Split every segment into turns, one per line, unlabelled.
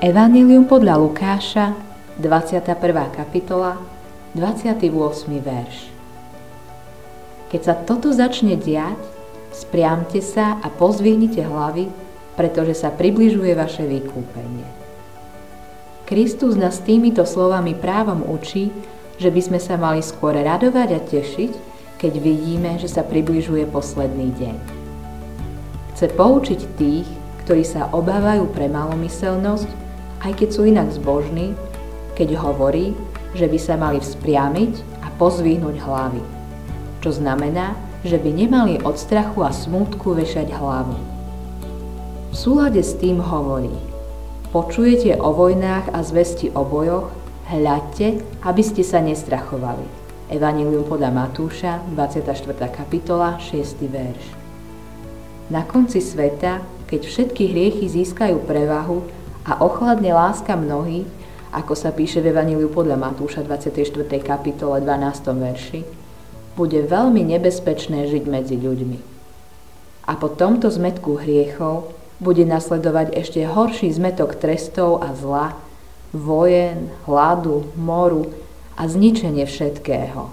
Evangelium podľa Lukáša, 21. kapitola, 28. verš. Keď sa toto začne diať, spriamte sa a pozvihnite hlavy, pretože sa približuje vaše vykúpenie. Kristus nás týmito slovami právom učí, že by sme sa mali skôr radovať a tešiť, keď vidíme, že sa približuje posledný deň. Chce poučiť tých, ktorí sa obávajú pre malomyselnosť, aj keď sú inak zbožní, keď hovorí, že by sa mali vzpriamiť a pozvihnúť hlavy. Čo znamená, že by nemali od strachu a smútku vešať hlavu. V súlade s tým hovorí, počujete o vojnách a zvesti o bojoch, hľadte, aby ste sa nestrachovali. Evangelium podľa Matúša, 24. kapitola, 6. verš. Na konci sveta, keď všetky hriechy získajú prevahu, a ochladne láska mnohých, ako sa píše v Evaníliu podľa Matúša 24. kapitole 12. verši, bude veľmi nebezpečné žiť medzi ľuďmi. A po tomto zmetku hriechov bude nasledovať ešte horší zmetok trestov a zla, vojen, hladu, moru a zničenie všetkého.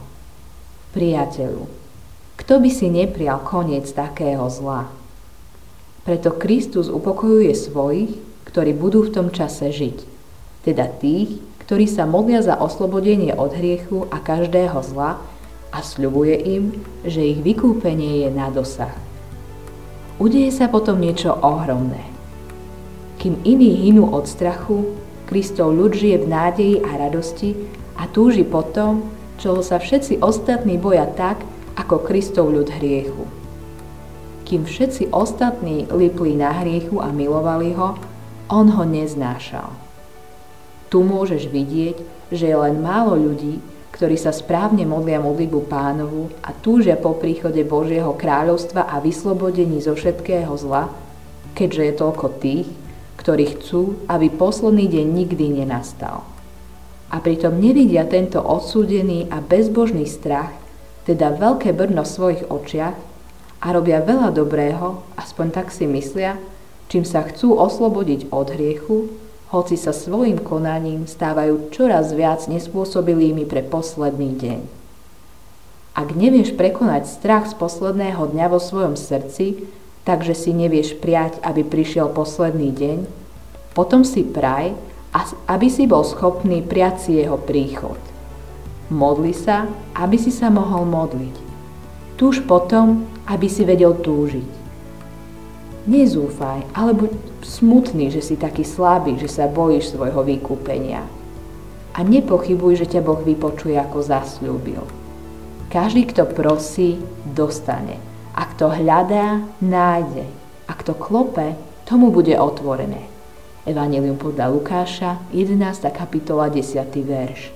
Priateľu, kto by si neprial koniec takého zla? Preto Kristus upokojuje svojich, ktorí budú v tom čase žiť. Teda tých, ktorí sa modlia za oslobodenie od hriechu a každého zla a sľubuje im, že ich vykúpenie je na dosah. Udeje sa potom niečo ohromné. Kým iní hynú od strachu, Kristov ľud žije v nádeji a radosti a túži potom, čoho sa všetci ostatní boja tak, ako Kristov ľud hriechu. Kým všetci ostatní lipli na hriechu a milovali ho, on ho neznášal. Tu môžeš vidieť, že je len málo ľudí, ktorí sa správne modlia modlitbu pánovu a túžia po príchode Božieho kráľovstva a vyslobodení zo všetkého zla, keďže je toľko tých, ktorí chcú, aby posledný deň nikdy nenastal. A pritom nevidia tento odsúdený a bezbožný strach, teda veľké brno v svojich očiach a robia veľa dobrého, aspoň tak si myslia, čím sa chcú oslobodiť od hriechu, hoci sa svojim konaním stávajú čoraz viac nespôsobilými pre posledný deň. Ak nevieš prekonať strach z posledného dňa vo svojom srdci, takže si nevieš prijať, aby prišiel posledný deň, potom si praj, aby si bol schopný prijať si jeho príchod. Modli sa, aby si sa mohol modliť. Túž potom, aby si vedel túžiť. Nezúfaj, ale buď smutný, že si taký slabý, že sa bojíš svojho vykúpenia. A nepochybuj, že ťa Boh vypočuje, ako zasľúbil. Každý, kto prosí, dostane. A kto hľadá, nájde. A kto klope, tomu bude otvorené. Evangelium podľa Lukáša, 11. kapitola, 10. verš.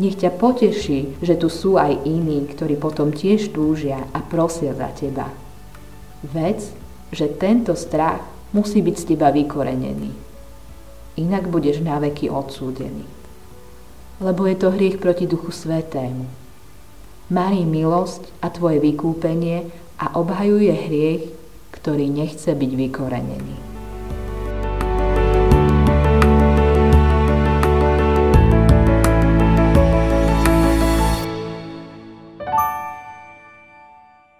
Nech ťa poteší, že tu sú aj iní, ktorí potom tiež túžia a prosia za teba. Vec, že tento strach musí byť z teba vykorenený. Inak budeš na veky odsúdený. Lebo je to hriech proti Duchu Svetému. Marí milosť a tvoje vykúpenie a obhajuje hriech, ktorý nechce byť vykorenený.